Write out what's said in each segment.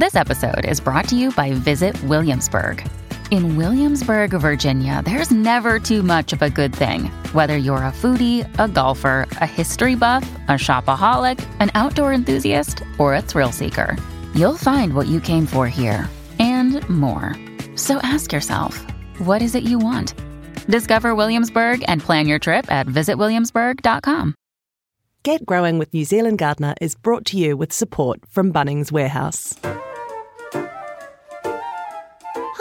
This episode is brought to you by Visit Williamsburg. In Williamsburg, Virginia, there's never too much of a good thing. Whether you're a foodie, a golfer, a history buff, a shopaholic, an outdoor enthusiast, or a thrill seeker, you'll find what you came for here and more. So ask yourself, what is it you want? Discover Williamsburg and plan your trip at visitwilliamsburg.com. Get Growing with New Zealand Gardener is brought to you with support from Bunnings Warehouse.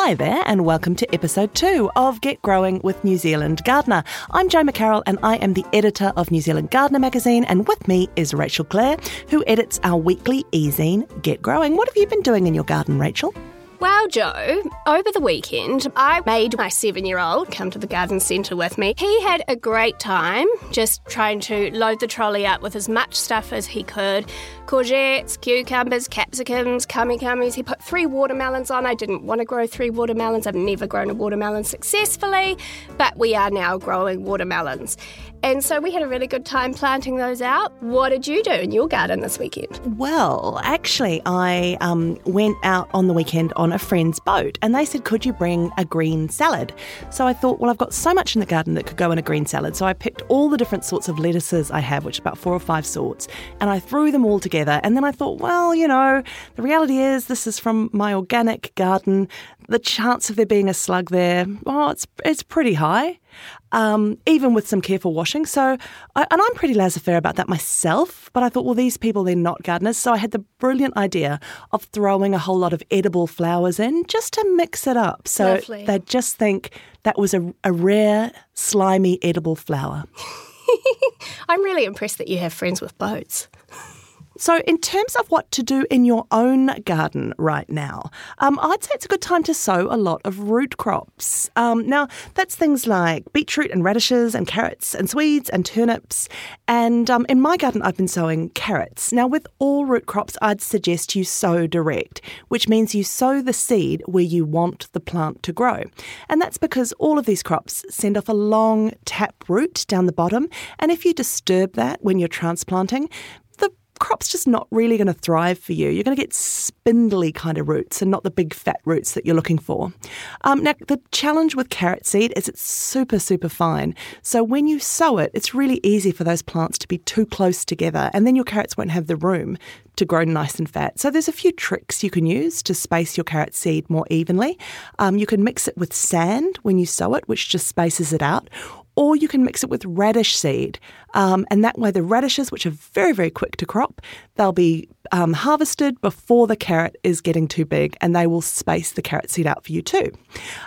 Hi there, and welcome to episode two of Get Growing with New Zealand Gardener. I'm Jo McCarroll, and I am the editor of New Zealand Gardener magazine, and with me is Rachel Clare, who edits our weekly e-zine, Get Growing. What have you been doing in your garden, Rachel? Well, Jo, over the weekend, I made my seven year old come to the garden centre with me. He had a great time just trying to load the trolley up with as much stuff as he could courgettes, cucumbers, capsicums, kami kamis. He put three watermelons on. I didn't want to grow three watermelons. I've never grown a watermelon successfully, but we are now growing watermelons. And so we had a really good time planting those out. What did you do in your garden this weekend? Well, actually, I um, went out on the weekend on a friend's boat and they said, Could you bring a green salad? So I thought, Well, I've got so much in the garden that could go in a green salad. So I picked all the different sorts of lettuces I have, which are about four or five sorts, and I threw them all together. And then I thought, Well, you know, the reality is this is from my organic garden. The chance of there being a slug there, oh, it's, it's pretty high um, even with some careful washing. So, I, and I'm pretty laissez faire about that myself, but I thought, well, these people, they're not gardeners. So I had the brilliant idea of throwing a whole lot of edible flowers in just to mix it up. So Lovely. they'd just think that was a, a rare, slimy, edible flower. I'm really impressed that you have friends with boats. So, in terms of what to do in your own garden right now, um, I'd say it's a good time to sow a lot of root crops. Um, now, that's things like beetroot and radishes and carrots and swedes and turnips. And um, in my garden, I've been sowing carrots. Now, with all root crops, I'd suggest you sow direct, which means you sow the seed where you want the plant to grow. And that's because all of these crops send off a long tap root down the bottom. And if you disturb that when you're transplanting, crop's just not really going to thrive for you. You're going to get spindly kind of roots and not the big fat roots that you're looking for. Um, now, the challenge with carrot seed is it's super, super fine. So when you sow it, it's really easy for those plants to be too close together, and then your carrots won't have the room to grow nice and fat. So there's a few tricks you can use to space your carrot seed more evenly. Um, you can mix it with sand when you sow it, which just spaces it out or you can mix it with radish seed. Um, and that way, the radishes, which are very, very quick to crop, they'll be um, harvested before the carrot is getting too big and they will space the carrot seed out for you too.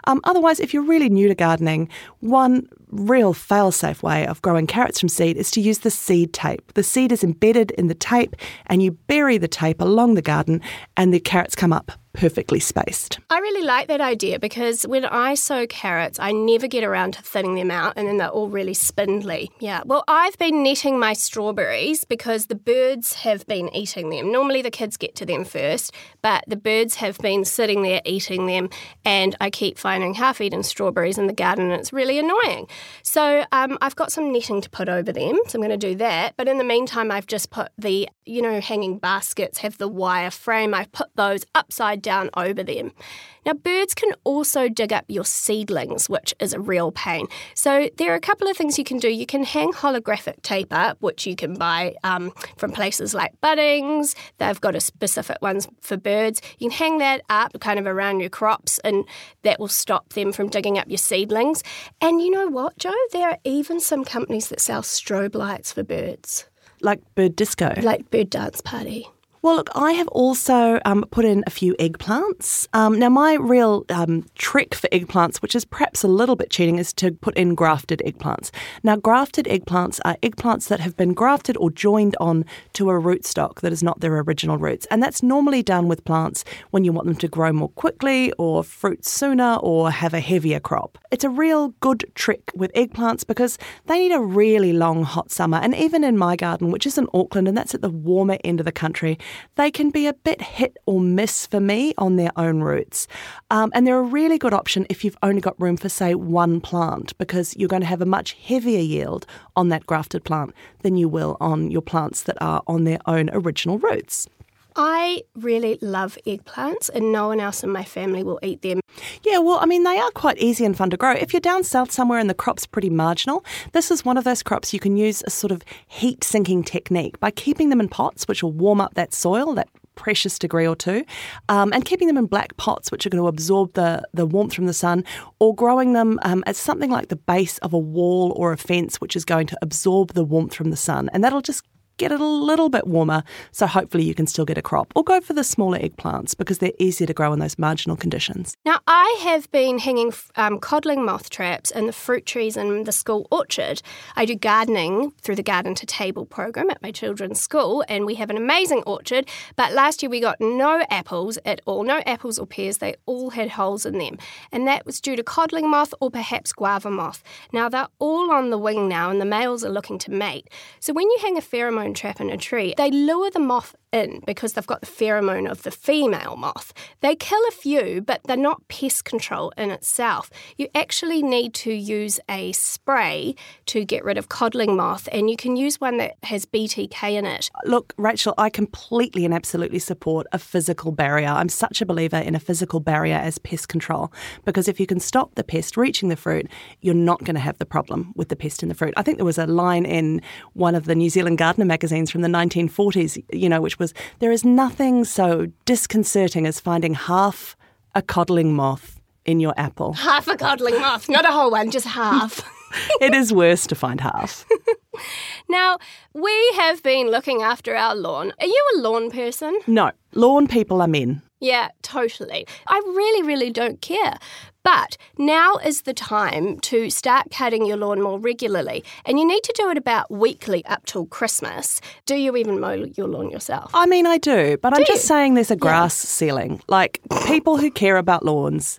Um, otherwise, if you're really new to gardening, one real fail-safe way of growing carrots from seed is to use the seed tape. The seed is embedded in the tape and you bury the tape along the garden and the carrots come up perfectly spaced. I really like that idea because when I sow carrots, I never get around to thinning them out and then they're all really spindly. Yeah. Well, I've been netting my strawberries because the birds have been eating them. Normally the kids get to them first, but the birds have been sitting there eating them and I keep finding half eaten strawberries in the garden and it's really annoying. So um, I've got some netting to put over them, so I'm going to do that. But in the meantime, I've just put the, you know, hanging baskets have the wire frame. I've put those upside down over them. Now, birds can also dig up your seedlings, which is a real pain. So, there are a couple of things you can do. You can hang holographic tape up, which you can buy um, from places like Bunnings. They've got a specific ones for birds. You can hang that up kind of around your crops, and that will stop them from digging up your seedlings. And you know what, Jo? There are even some companies that sell strobe lights for birds. Like bird disco? Like bird dance party. Well, look, I have also um, put in a few eggplants. Um, now, my real um, trick for eggplants, which is perhaps a little bit cheating, is to put in grafted eggplants. Now, grafted eggplants are eggplants that have been grafted or joined on to a rootstock that is not their original roots. And that's normally done with plants when you want them to grow more quickly or fruit sooner or have a heavier crop. It's a real good trick with eggplants because they need a really long hot summer. And even in my garden, which is in Auckland, and that's at the warmer end of the country, they can be a bit hit or miss for me on their own roots. Um, and they're a really good option if you've only got room for, say, one plant, because you're going to have a much heavier yield on that grafted plant than you will on your plants that are on their own original roots. I really love eggplants, and no one else in my family will eat them. Yeah, well, I mean, they are quite easy and fun to grow. If you're down south somewhere and the crop's pretty marginal, this is one of those crops you can use a sort of heat sinking technique by keeping them in pots, which will warm up that soil, that precious degree or two, um, and keeping them in black pots, which are going to absorb the, the warmth from the sun, or growing them um, at something like the base of a wall or a fence, which is going to absorb the warmth from the sun. And that'll just get it a little bit warmer, so hopefully you can still get a crop. Or go for the smaller eggplants because they're easier to grow in those marginal conditions. Now, I have been hanging um, codling moth traps in the fruit trees in the school orchard. I do gardening through the Garden to Table program at my children's school, and we have an amazing orchard. But last year we got no apples at all, no apples or pears. They all had holes in them, and that was due to codling moth or perhaps guava moth. Now, they're all on the wing now, and the males are looking to mate. So when you hang a pheromone trap in a tree, they lure the moth in because they've got the pheromone of the female moth. They kill a few, but they're not pest control in itself. You actually need to use a spray to get rid of codling moth, and you can use one that has BTK in it. Look, Rachel, I completely and absolutely support a physical barrier. I'm such a believer in a physical barrier as pest control because if you can stop the pest reaching the fruit, you're not going to have the problem with the pest in the fruit. I think there was a line in one of the New Zealand Gardener magazines from the 1940s, you know, which was there is nothing so disconcerting as finding half a codling moth in your apple. Half a codling moth, not a whole one, just half. it is worse to find half. now, we have been looking after our lawn. Are you a lawn person? No, lawn people are men. Yeah, totally. I really, really don't care. But now is the time to start cutting your lawn more regularly, and you need to do it about weekly up till Christmas. Do you even mow your lawn yourself? I mean, I do, but do I'm just you? saying there's a grass yeah. ceiling. Like, people who care about lawns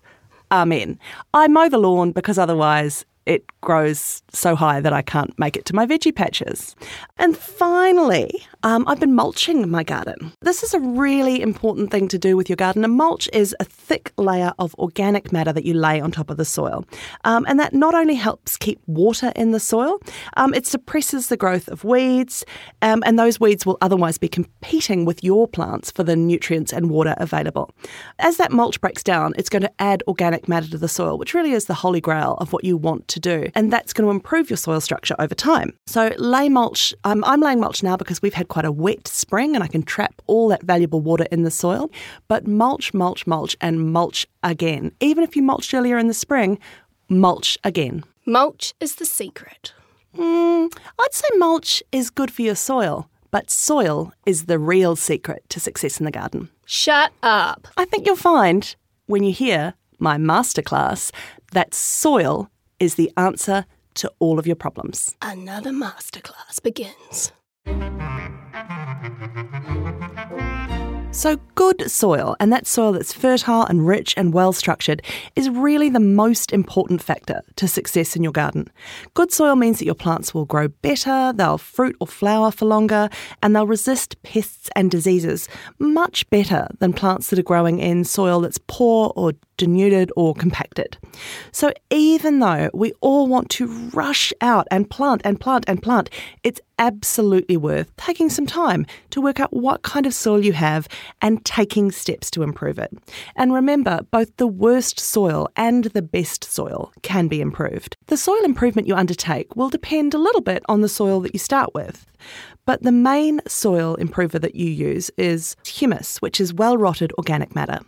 are men. I mow the lawn because otherwise it grows so high that I can't make it to my veggie patches. And finally, um, I've been mulching my garden. This is a really important thing to do with your garden. A mulch is a thick layer of organic matter that you lay on top of the soil. Um, and that not only helps keep water in the soil, um, it suppresses the growth of weeds, um, and those weeds will otherwise be competing with your plants for the nutrients and water available. As that mulch breaks down, it's going to add organic matter to the soil, which really is the holy grail of what you want to do. And that's going to improve your soil structure over time. So lay mulch, um, I'm laying mulch now because we've had quite a wet spring and I can trap all that valuable water in the soil. But mulch, mulch, mulch, and mulch again. Even if you mulched earlier in the spring, mulch again. Mulch is the secret. Mm, I'd say mulch is good for your soil, but soil is the real secret to success in the garden. Shut up. I think you'll find when you hear my masterclass that soil is the answer to all of your problems. Another masterclass begins. So, good soil, and that soil that's fertile and rich and well structured, is really the most important factor to success in your garden. Good soil means that your plants will grow better, they'll fruit or flower for longer, and they'll resist pests and diseases much better than plants that are growing in soil that's poor or denuded or compacted. So, even though we all want to rush out and plant and plant and plant, it's absolutely worth taking some time to work out what kind of soil you have and taking steps to improve it. And remember, both the worst soil and the best soil can be improved. The soil improvement you undertake will depend a little bit on the soil that you start with. But the main soil improver that you use is humus, which is well rotted organic matter.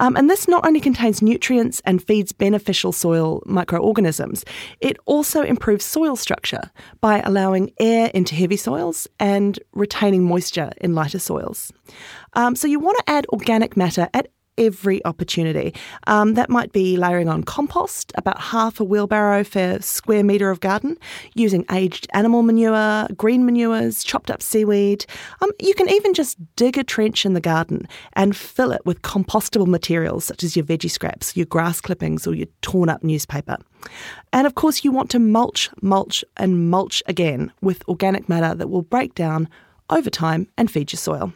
Um, and this not only contains nutrients and feeds beneficial soil microorganisms, it also improves soil structure by allowing air into heavy soils and retaining moisture in lighter soils. Um, so you want to add organic matter at every opportunity. Um, that might be layering on compost, about half a wheelbarrow per square metre of garden, using aged animal manure, green manures, chopped up seaweed. Um, you can even just dig a trench in the garden and fill it with compostable materials such as your veggie scraps, your grass clippings, or your torn up newspaper. And of course, you want to mulch, mulch, and mulch again with organic matter that will break down over time and feed your soil.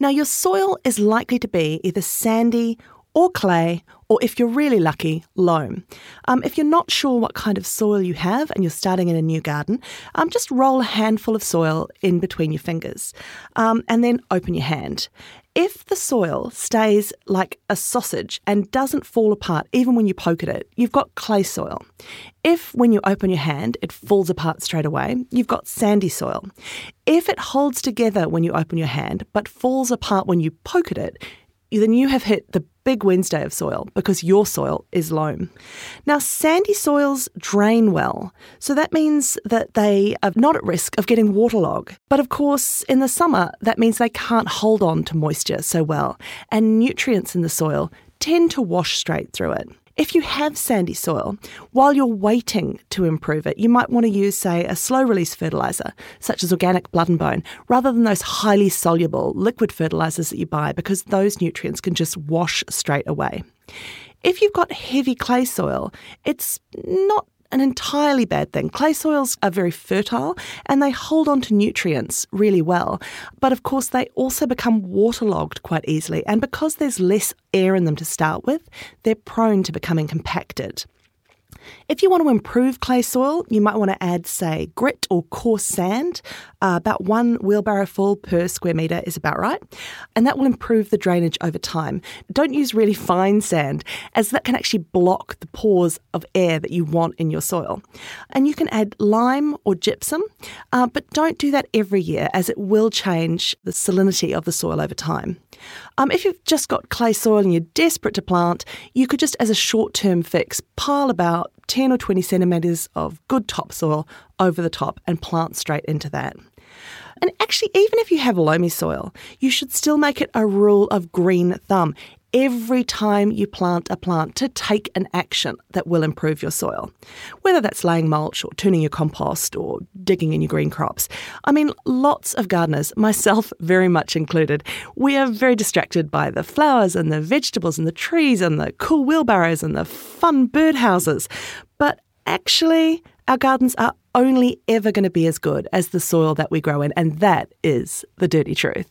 Now, your soil is likely to be either sandy or clay, or if you're really lucky, loam. Um, if you're not sure what kind of soil you have and you're starting in a new garden, um, just roll a handful of soil in between your fingers um, and then open your hand. If the soil stays like a sausage and doesn't fall apart even when you poke at it, you've got clay soil. If when you open your hand it falls apart straight away, you've got sandy soil. If it holds together when you open your hand but falls apart when you poke at it, then you have hit the big Wednesday of soil because your soil is loam. Now, sandy soils drain well, so that means that they are not at risk of getting waterlogged. But of course, in the summer, that means they can't hold on to moisture so well, and nutrients in the soil tend to wash straight through it. If you have sandy soil, while you're waiting to improve it, you might want to use, say, a slow release fertiliser, such as organic blood and bone, rather than those highly soluble liquid fertilisers that you buy, because those nutrients can just wash straight away. If you've got heavy clay soil, it's not an entirely bad thing. Clay soils are very fertile and they hold on to nutrients really well. But of course, they also become waterlogged quite easily. And because there's less air in them to start with, they're prone to becoming compacted. If you want to improve clay soil, you might want to add, say, grit or coarse sand. Uh, about one wheelbarrow full per square metre is about right. And that will improve the drainage over time. Don't use really fine sand, as that can actually block the pores of air that you want in your soil. And you can add lime or gypsum, uh, but don't do that every year, as it will change the salinity of the soil over time. Um, if you've just got clay soil and you're desperate to plant, you could just, as a short term fix, pile about 10 or 20 centimetres of good topsoil over the top and plant straight into that. And actually, even if you have loamy soil, you should still make it a rule of green thumb every time you plant a plant to take an action that will improve your soil. Whether that's laying mulch or turning your compost or digging in your green crops. I mean, lots of gardeners, myself very much included, we are very distracted by the flowers and the vegetables and the trees and the cool wheelbarrows and the fun birdhouses. But actually, our gardens are only ever going to be as good as the soil that we grow in, and that is the dirty truth.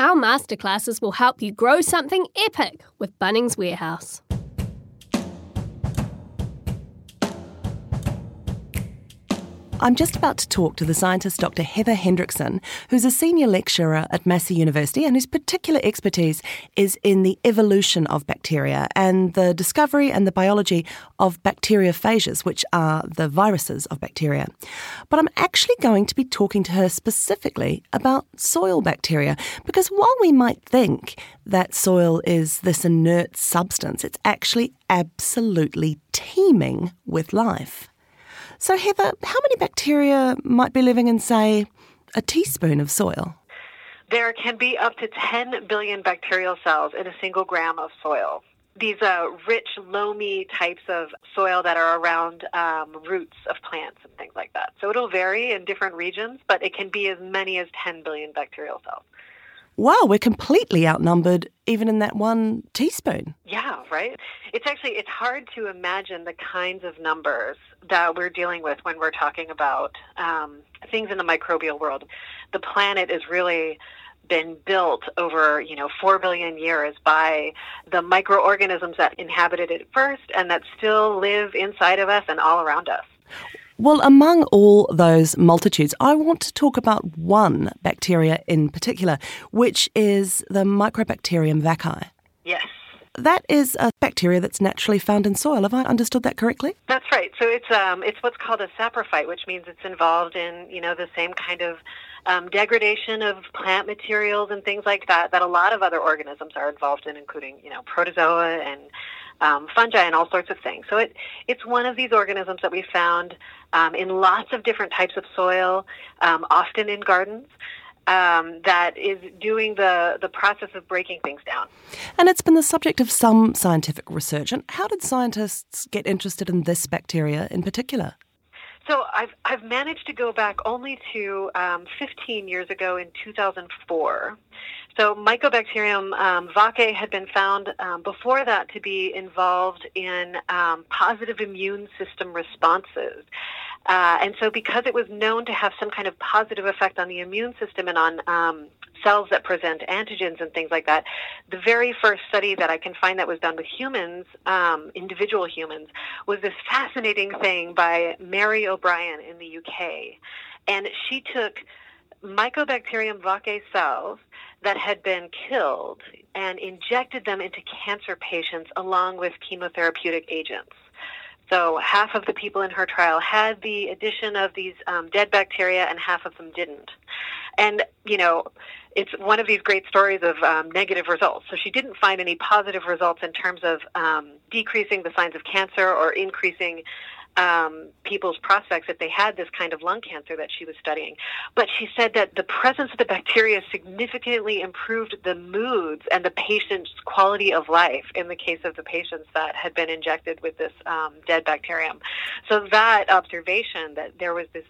Our masterclasses will help you grow something epic with Bunnings Warehouse. I'm just about to talk to the scientist Dr. Heather Hendrickson, who's a senior lecturer at Massey University and whose particular expertise is in the evolution of bacteria and the discovery and the biology of bacteriophages, which are the viruses of bacteria. But I'm actually going to be talking to her specifically about soil bacteria because while we might think that soil is this inert substance, it's actually absolutely teeming with life. So, Heather, how many bacteria might be living in, say, a teaspoon of soil? There can be up to 10 billion bacterial cells in a single gram of soil. These uh, rich, loamy types of soil that are around um, roots of plants and things like that. So it'll vary in different regions, but it can be as many as 10 billion bacterial cells wow, we're completely outnumbered even in that one teaspoon. Yeah, right. It's actually it's hard to imagine the kinds of numbers that we're dealing with when we're talking about um, things in the microbial world. The planet is really been built over, you know, 4 billion years by the microorganisms that inhabited it first and that still live inside of us and all around us. Well, among all those multitudes, I want to talk about one bacteria in particular, which is the Mycobacterium vaccae. Yes. That is a bacteria that's naturally found in soil. Have I understood that correctly? That's right. So it's um, it's what's called a saprophyte, which means it's involved in you know the same kind of um, degradation of plant materials and things like that that a lot of other organisms are involved in, including you know protozoa and um, fungi and all sorts of things. So it, it's one of these organisms that we found um, in lots of different types of soil, um, often in gardens. um, that is doing the, the process of breaking things down. And it's been the subject of some scientific research. And how did scientists get interested in this bacteria in particular? So I've I've managed to go back only to um, 15 years ago in 2004. So Mycobacterium um, had been found um, before that to be involved in um, positive immune system responses. Uh, and so because it was known to have some kind of positive effect on the immune system and on um, cells that present antigens and things like that. The very first study that I can find that was done with humans, um, individual humans, was this fascinating thing by Mary O'Brien in the UK. And she took Mycobacterium vaccae cells that had been killed and injected them into cancer patients along with chemotherapeutic agents. So half of the people in her trial had the addition of these um, dead bacteria, and half of them didn't. And you know, it's one of these great stories of um, negative results. So she didn't find any positive results in terms of um, decreasing the signs of cancer or increasing um, people's prospects if they had this kind of lung cancer that she was studying. But she said that the presence of the bacteria significantly improved the moods and the patient's quality of life in the case of the patients that had been injected with this um, dead bacterium. So that observation that there was this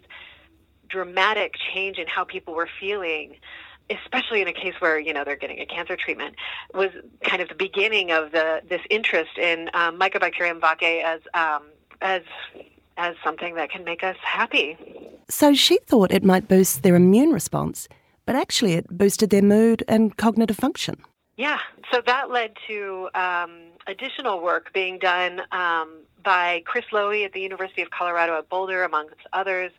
dramatic change in how people were feeling especially in a case where you know they're getting a cancer treatment, was kind of the beginning of the this interest in um, Mycobacterium vaccae as um, as as something that can make us happy. So she thought it might boost their immune response, but actually it boosted their mood and cognitive function. Yeah, so that led to um, additional work being done um, by Chris Lowry at the University of Colorado at Boulder, amongst others,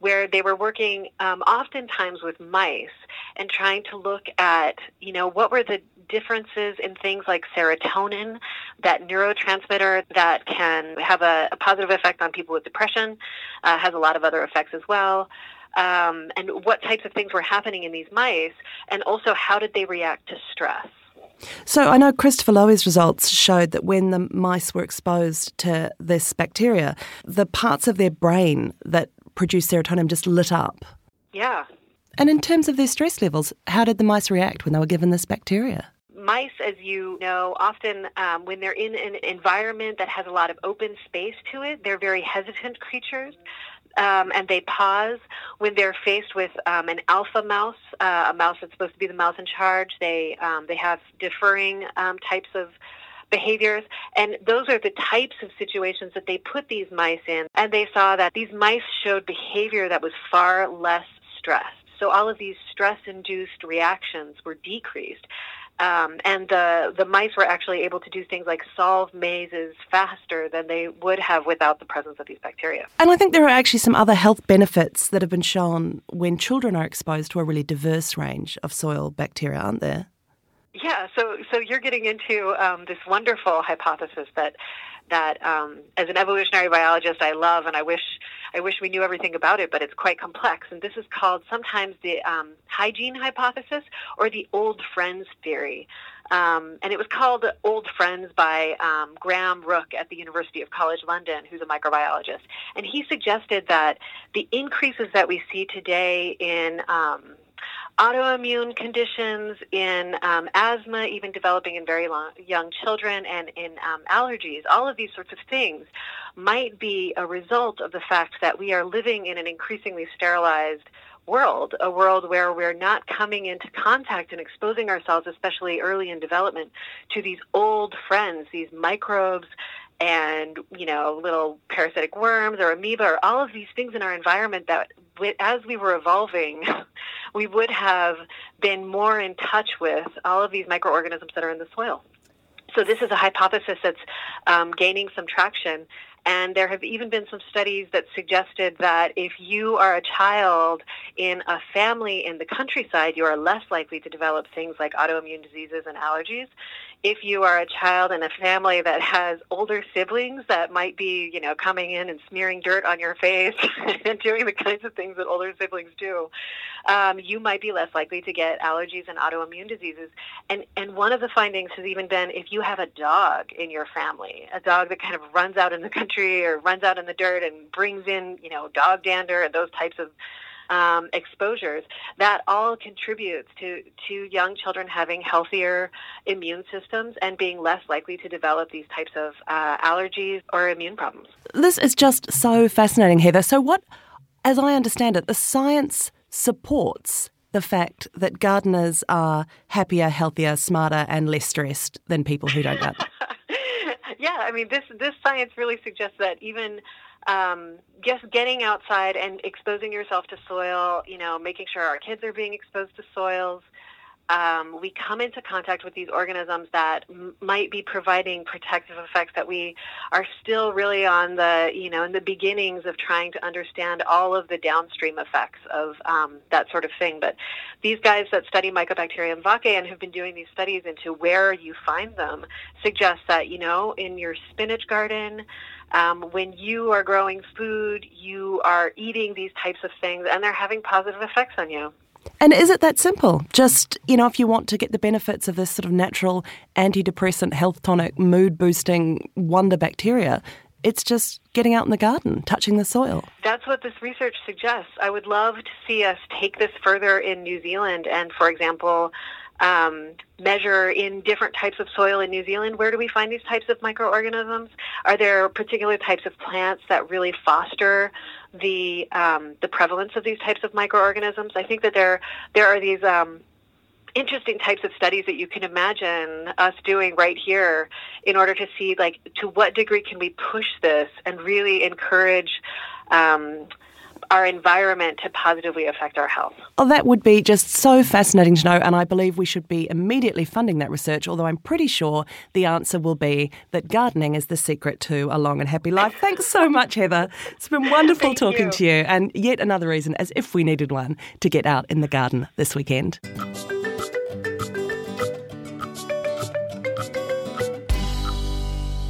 where they were working um, oftentimes with mice and trying to look at, you know, what were the differences in things like serotonin, that neurotransmitter that can have a, a positive effect on people with depression, uh, has a lot of other effects as well. Um, and what types of things were happening in these mice, and also how did they react to stress. So I know Christopher Lowry's results showed that when the mice were exposed to this bacteria, the parts of their brain that produce serotonin just lit up. Yeah. And in terms of their stress levels, how did the mice react when they were given this bacteria? Mice, as you know, often um, when they're in an environment that has a lot of open space to it, they're very hesitant creatures. Um, and they pause when they're faced with um, an alpha mouse, uh, a mouse that's supposed to be the mouse in charge. They um, they have deferring um, types of behaviors. And those are the types of situations that they put these mice in. And they saw that these mice showed behavior that was far less stressed. So all of these stress induced reactions were decreased. Um, and the, the mice were actually able to do things like solve mazes faster than they would have without the presence of these bacteria. And I think there are actually some other health benefits that have been shown when children are exposed to a really diverse range of soil bacteria, aren't there? Yeah, so so you're getting into um, this wonderful hypothesis that that um, as an evolutionary biologist I love, and I wish I wish we knew everything about it, but it's quite complex. And this is called sometimes the um, hygiene hypothesis or the old friends theory. Um, and it was called Old Friends by um, Graham Rook at the University of College London, who's a microbiologist. And he suggested that the increases that we see today in um, autoimmune conditions, in um, asthma, even developing in very long, young children, and in um, allergies, all of these sorts of things might be a result of the fact that we are living in an increasingly sterilized world, a world where we're not coming into contact and exposing ourselves, especially early in development, to these old friends, these microbes and you know little parasitic worms or amoeba or all of these things in our environment that as we were evolving we would have been more in touch with all of these microorganisms that are in the soil. So this is a hypothesis that's um, gaining some traction and there have even been some studies that suggested that if you are a child in a family in the countryside, you are less likely to develop things like autoimmune diseases and allergies if you are a child in a family that has older siblings that might be, you know, coming in and smearing dirt on your face and doing the kinds of things that older siblings do, um, you might be less likely to get allergies and autoimmune diseases. And and one of the findings has even been if you have a dog in your family, a dog that kind of runs out in the country or runs out in the dirt and brings in, you know, dog dander and those types of um, exposures, that all contributes to, to young children having healthier immune systems and being less likely to develop these types of uh, allergies or immune problems. This is just so fascinating, Heather. So, what, as I understand it, the science supports the fact that gardeners are happier, healthier, smarter, and less stressed than people who don't garden. yeah, I mean, this this science really suggests that even um, just getting outside and exposing yourself to soil, you know, making sure our kids are being exposed to soils, um, we come into contact with these organisms that m- might be providing protective effects that we are still really on the, you know, in the beginnings of trying to understand all of the downstream effects of um, that sort of thing. But these guys that study Mycobacterium vaccae and have been doing these studies into where you find them suggest that, you know, in your spinach garden, um, when you are growing food, you are eating these types of things and they're having positive effects on you. And is it that simple? Just, you know, if you want to get the benefits of this sort of natural antidepressant, health tonic, mood boosting wonder bacteria, it's just getting out in the garden, touching the soil. That's what this research suggests. I would love to see us take this further in New Zealand and, for example, um, measure in different types of soil in New Zealand. Where do we find these types of microorganisms? Are there particular types of plants that really foster the um, the prevalence of these types of microorganisms? I think that there there are these um, interesting types of studies that you can imagine us doing right here in order to see like to what degree can we push this and really encourage um, our environment to positively affect our health. Oh, that would be just so fascinating to know, and I believe we should be immediately funding that research, although I'm pretty sure the answer will be that gardening is the secret to a long and happy life. Thanks so much, Heather. It's been wonderful talking you. to you, and yet another reason, as if we needed one, to get out in the garden this weekend.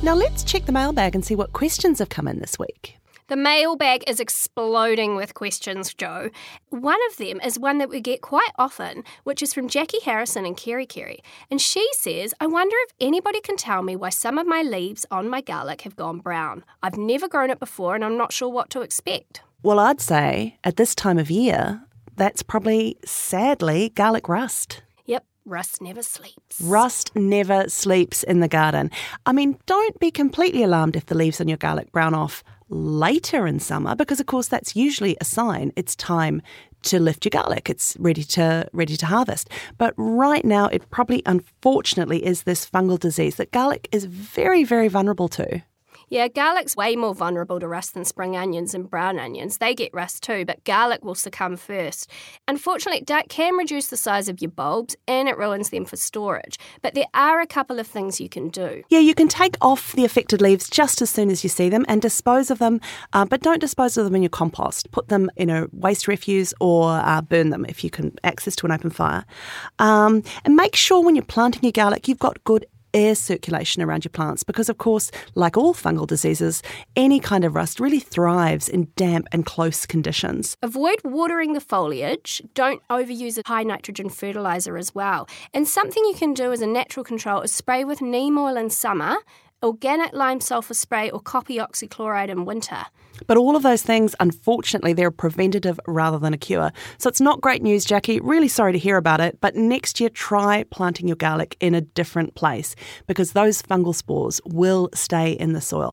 Now let's check the mailbag and see what questions have come in this week. The mailbag is exploding with questions, Jo. One of them is one that we get quite often, which is from Jackie Harrison and Kerikeri. And she says, I wonder if anybody can tell me why some of my leaves on my garlic have gone brown. I've never grown it before and I'm not sure what to expect. Well, I'd say at this time of year, that's probably sadly garlic rust. Yep, rust never sleeps. Rust never sleeps in the garden. I mean, don't be completely alarmed if the leaves on your garlic brown off later in summer because of course that's usually a sign it's time to lift your garlic. It's ready to ready to harvest. But right now it probably unfortunately is this fungal disease that garlic is very very vulnerable to Yeah, garlic's way more vulnerable to rust than spring onions and brown onions. They get rust too, but garlic will succumb first. Unfortunately, it can reduce the size of your bulbs and it ruins them for storage. But there are a couple of things you can do. Yeah, you can take off the affected leaves just as soon as you see them and dispose of them, uh, but don't dispose of them in your compost. Put them in a waste refuse or uh, burn them if you can access to an open fire. Um, and make sure when you're planting your garlic, you've got good air circulation around your plants because, of course, like all fungal diseases, any kind of rust really thrives in damp and close conditions. Avoid watering the foliage. Don't overuse a high nitrogen fertilizer as well. And something you can do as a natural control is spray with neem oil in summer, organic lime sulfur spray, or copper oxychloride in winter. But all of those things, unfortunately, they're preventative rather than a cure. So it's not great news, Jackie. Really sorry to hear about it. But next year, try planting your garlic in a different place because those fungal spores will stay in the soil.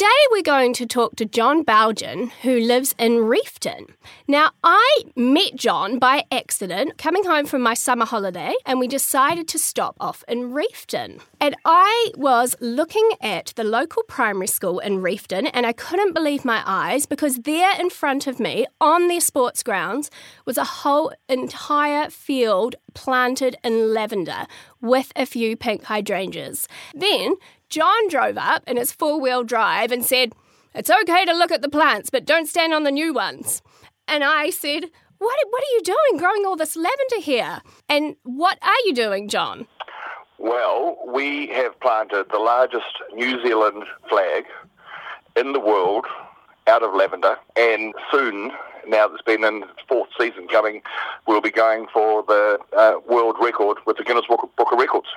Today we're going to talk to John Bowden, who lives in Reefton. Now, I met John by accident coming home from my summer holiday, and we decided to stop off in Reefton. And I was looking at the local primary school in Reefton, and I couldn't believe my eyes because there in front of me, on their sports grounds, was a whole entire field planted in lavender with a few pink hydrangeas. Then John drove up in his four wheel drive and said, It's okay to look at the plants, but don't stand on the new ones. And I said, what, what are you doing growing all this lavender here? And what are you doing, John? Well, we have planted the largest New Zealand flag in the world out of lavender, and soon, now that's been in fourth season coming, we'll be going for the uh, world record with the Guinness Book Book of Records.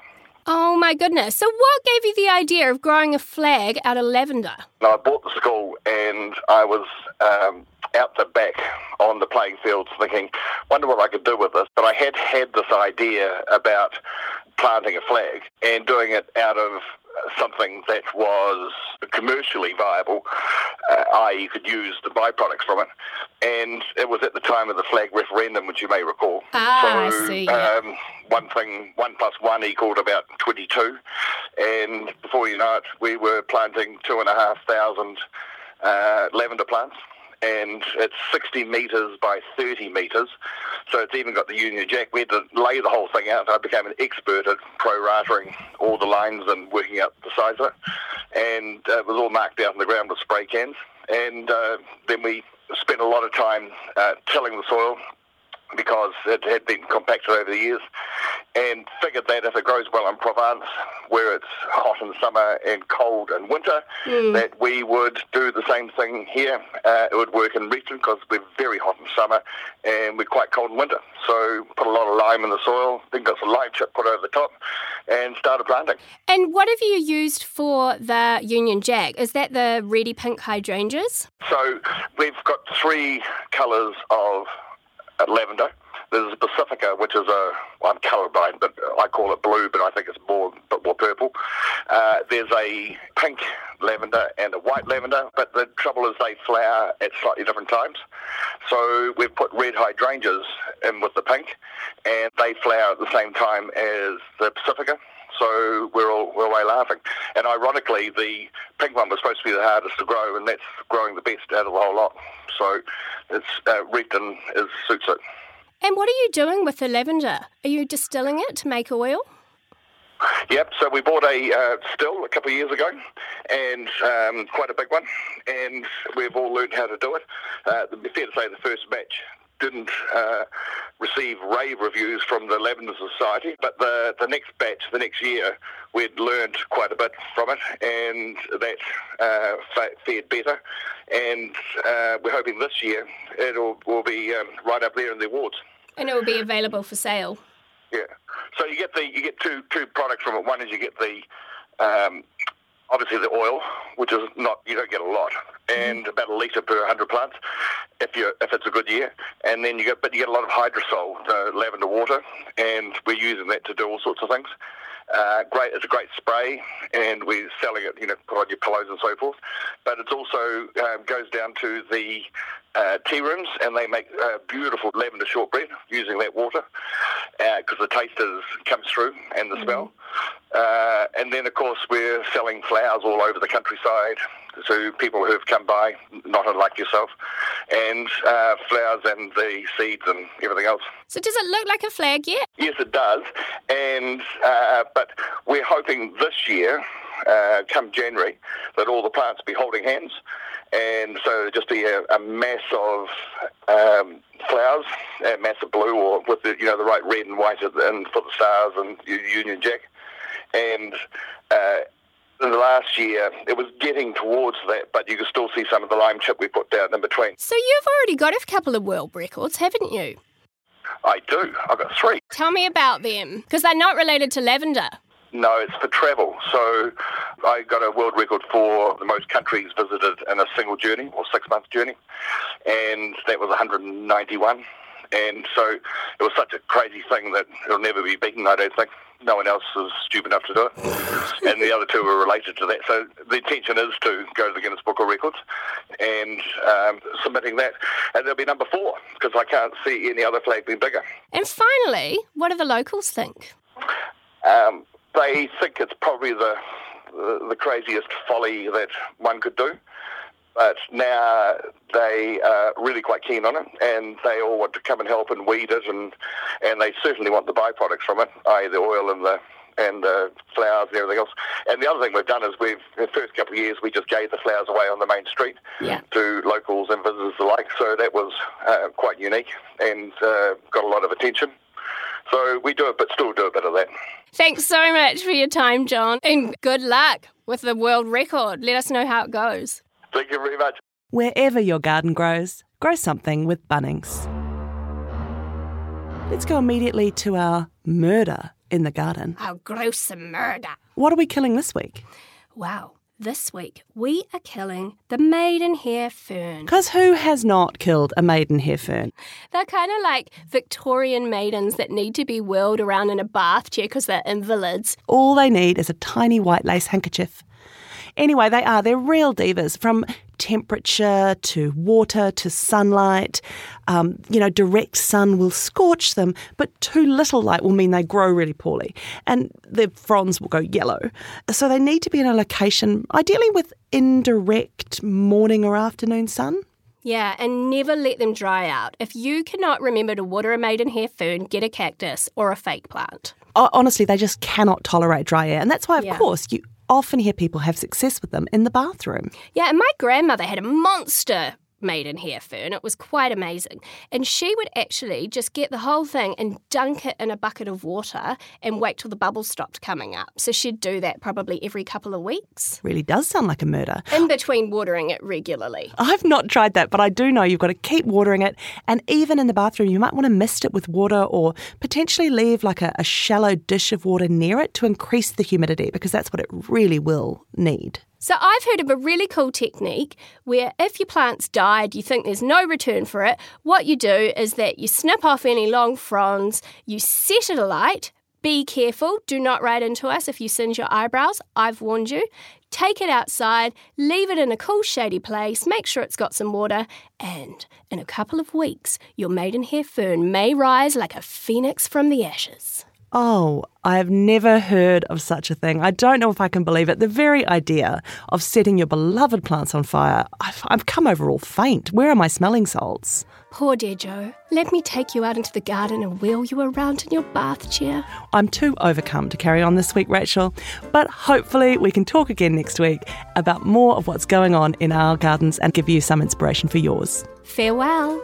Oh my goodness. So, what gave you the idea of growing a flag out of lavender? And I bought the school, and I was um, out the back on the playing fields thinking, wonder what I could do with this. But I had had this idea about planting a flag and doing it out of something that was commercially viable, uh, i.e., you could use the byproducts from it. And it was at the time of the flag referendum, which you may recall. Ah, so, I see. Um, one thing, one plus one equaled about 22. And before you know it, we were planting two and a half thousand uh, lavender plants. And it's 60 metres by 30 metres, so it's even got the Union Jack. We had to lay the whole thing out. I became an expert at pro-ratering all the lines and working out the size of it. And uh, it was all marked out on the ground with spray cans. And uh, then we spent a lot of time uh, tilling the soil, because it had been compacted over the years and figured that if it grows well in Provence, where it's hot in summer and cold in winter, that we would do the same thing here. Uh, it would work in Richmond because we're very hot in summer and we're quite cold in winter. So put a lot of lime in the soil, then got some lime chip put over the top and started planting. And what have you used for the Union Jack? Is that the reddy pink hydrangeas? So we've got three colours of uh, lavender. There's a Pacifica, which is a I'm colourblind, but I call it blue, but I think it's more but more purple. Uh, there's a pink lavender and a white lavender, but the trouble is they flower at slightly different times. So we've put red hydrangeas in with the pink, and they flower at the same time as the Pacifica. So we're all we're away laughing. And ironically, the pink one was supposed to be the hardest to grow, and that's growing the best out of the whole lot. So it's uh, and is suits it. And what are you doing with the lavender? Are you distilling it to make oil? Yep. So we bought a uh, still a couple of years ago, and um, quite a big one, and we've all learned how to do it. Uh, it'd be fair to say the first batch didn't uh, receive rave reviews from the Lavender Society, but the the next batch, the next year, we'd learned quite a bit from it, and that uh, fared better. And uh, we're hoping this year it'll will be um, right up there in the awards. And it will be available for sale. Yeah. So you get the you get two two products from it. One is you get the um, obviously the oil, which is not you don't get a lot, and mm-hmm. about a litre per hundred plants if you if it's a good year. And then you get but you get a lot of hydrosol, the lavender water, and we're using that to do all sorts of things. Uh, great, it's a great spray, and we're selling it. You know, put on your pillows and so forth. But it also um, goes down to the uh, tea rooms, and they make uh, beautiful lavender shortbread using that water because the taste is, comes through and the smell. Uh, and then, of course, we're selling flowers all over the countryside to people who've come by, not unlike yourself, and uh, flowers and the seeds and everything else. So does it look like a flag yet? Yes, it does. And uh, but we're hoping this year, uh, come January, that all the plants be holding hands, and so just be a, a mass of um, flowers, a mass of blue, or with the you know the right red and white and for the stars and Union Jack, and. Uh, last year, it was getting towards that, but you can still see some of the lime chip we put down in between. So you've already got a couple of world records, haven't you? I do. I've got three. Tell me about them, because they're not related to lavender. No, it's for travel. So I got a world record for the most countries visited in a single journey or six month journey, and that was 191. And so it was such a crazy thing that it'll never be beaten, I don't think. No one else is stupid enough to do it. and the other two were related to that. So the intention is to go to the Guinness Book of Records and um, submitting that. And there'll be number four because I can't see any other flag being bigger. And finally, what do the locals think? Um, they think it's probably the, the the craziest folly that one could do. But now they are really quite keen on it, and they all want to come and help and weed it, and and they certainly want the byproducts from it, i.e. the oil and the and the flowers and everything else. And the other thing we've done is we've the first couple of years we just gave the flowers away on the main street Yeah. to locals and visitors alike. So that was uh, quite unique and uh, got a lot of attention. So we do it, but still do a bit of that. Thanks so much for your time, John, and good luck with the world record. Let us know how it goes. Thank you very much. Wherever your garden grows, grow something with Bunnings. Let's go immediately to our murder in the garden. Our gruesome murder. What are we killing this week? Wow. This week, we are killing the maidenhair fern. Because who has not killed a maidenhair fern? They're kind of like Victorian maidens that need to be whirled around in a bath chair because they're invalids. All they need is a tiny white lace handkerchief. Anyway, they are. They're real divas from temperature to water to sunlight. Um, you know, direct sun will scorch them, but too little light will mean they grow really poorly and their fronds will go yellow. So they need to be in a location, ideally with indirect morning or afternoon sun. Yeah, and never let them dry out. If you cannot remember to water a maidenhair fern, get a cactus or a fake plant. Honestly, they just cannot tolerate dry air. And that's why, of Yeah. course, you often hear people have success with them in the bathroom. Yeah, and my grandmother had a monster maidenhair fern. It was quite amazing. And she would actually just get the whole thing and dunk it in a bucket of water and wait till the bubbles stopped coming up. So she'd do that probably every couple of weeks Really does sound like a murder. in between watering it regularly. I've not tried that, but I do know you've got to keep watering it. And even in the bathroom, you might want to mist it with water or potentially leave like a, a shallow dish of water near it to increase the humidity because that's what it really will need. So I've heard of a really cool technique where if your plant's died, you think there's no return for it, what you do is that you snip off any long fronds, you set it alight. Be careful, do not write into us if you singe your eyebrows. I've warned you. Take it outside, leave it in a cool, shady place, make sure it's got some water, and in a couple of weeks, your maidenhair fern may rise like a phoenix from the ashes. Oh, I have never heard of such a thing. I don't know if I can believe it. The very idea of setting your beloved plants on fire, I've, I've come over all faint. Where are my smelling salts? Poor dear Jo, let me take you out into the garden and wheel you around in your bath chair. I'm too overcome to carry on this week, Rachel, but hopefully we can talk again next week about more of what's going on in our gardens and give you some inspiration for yours. Farewell.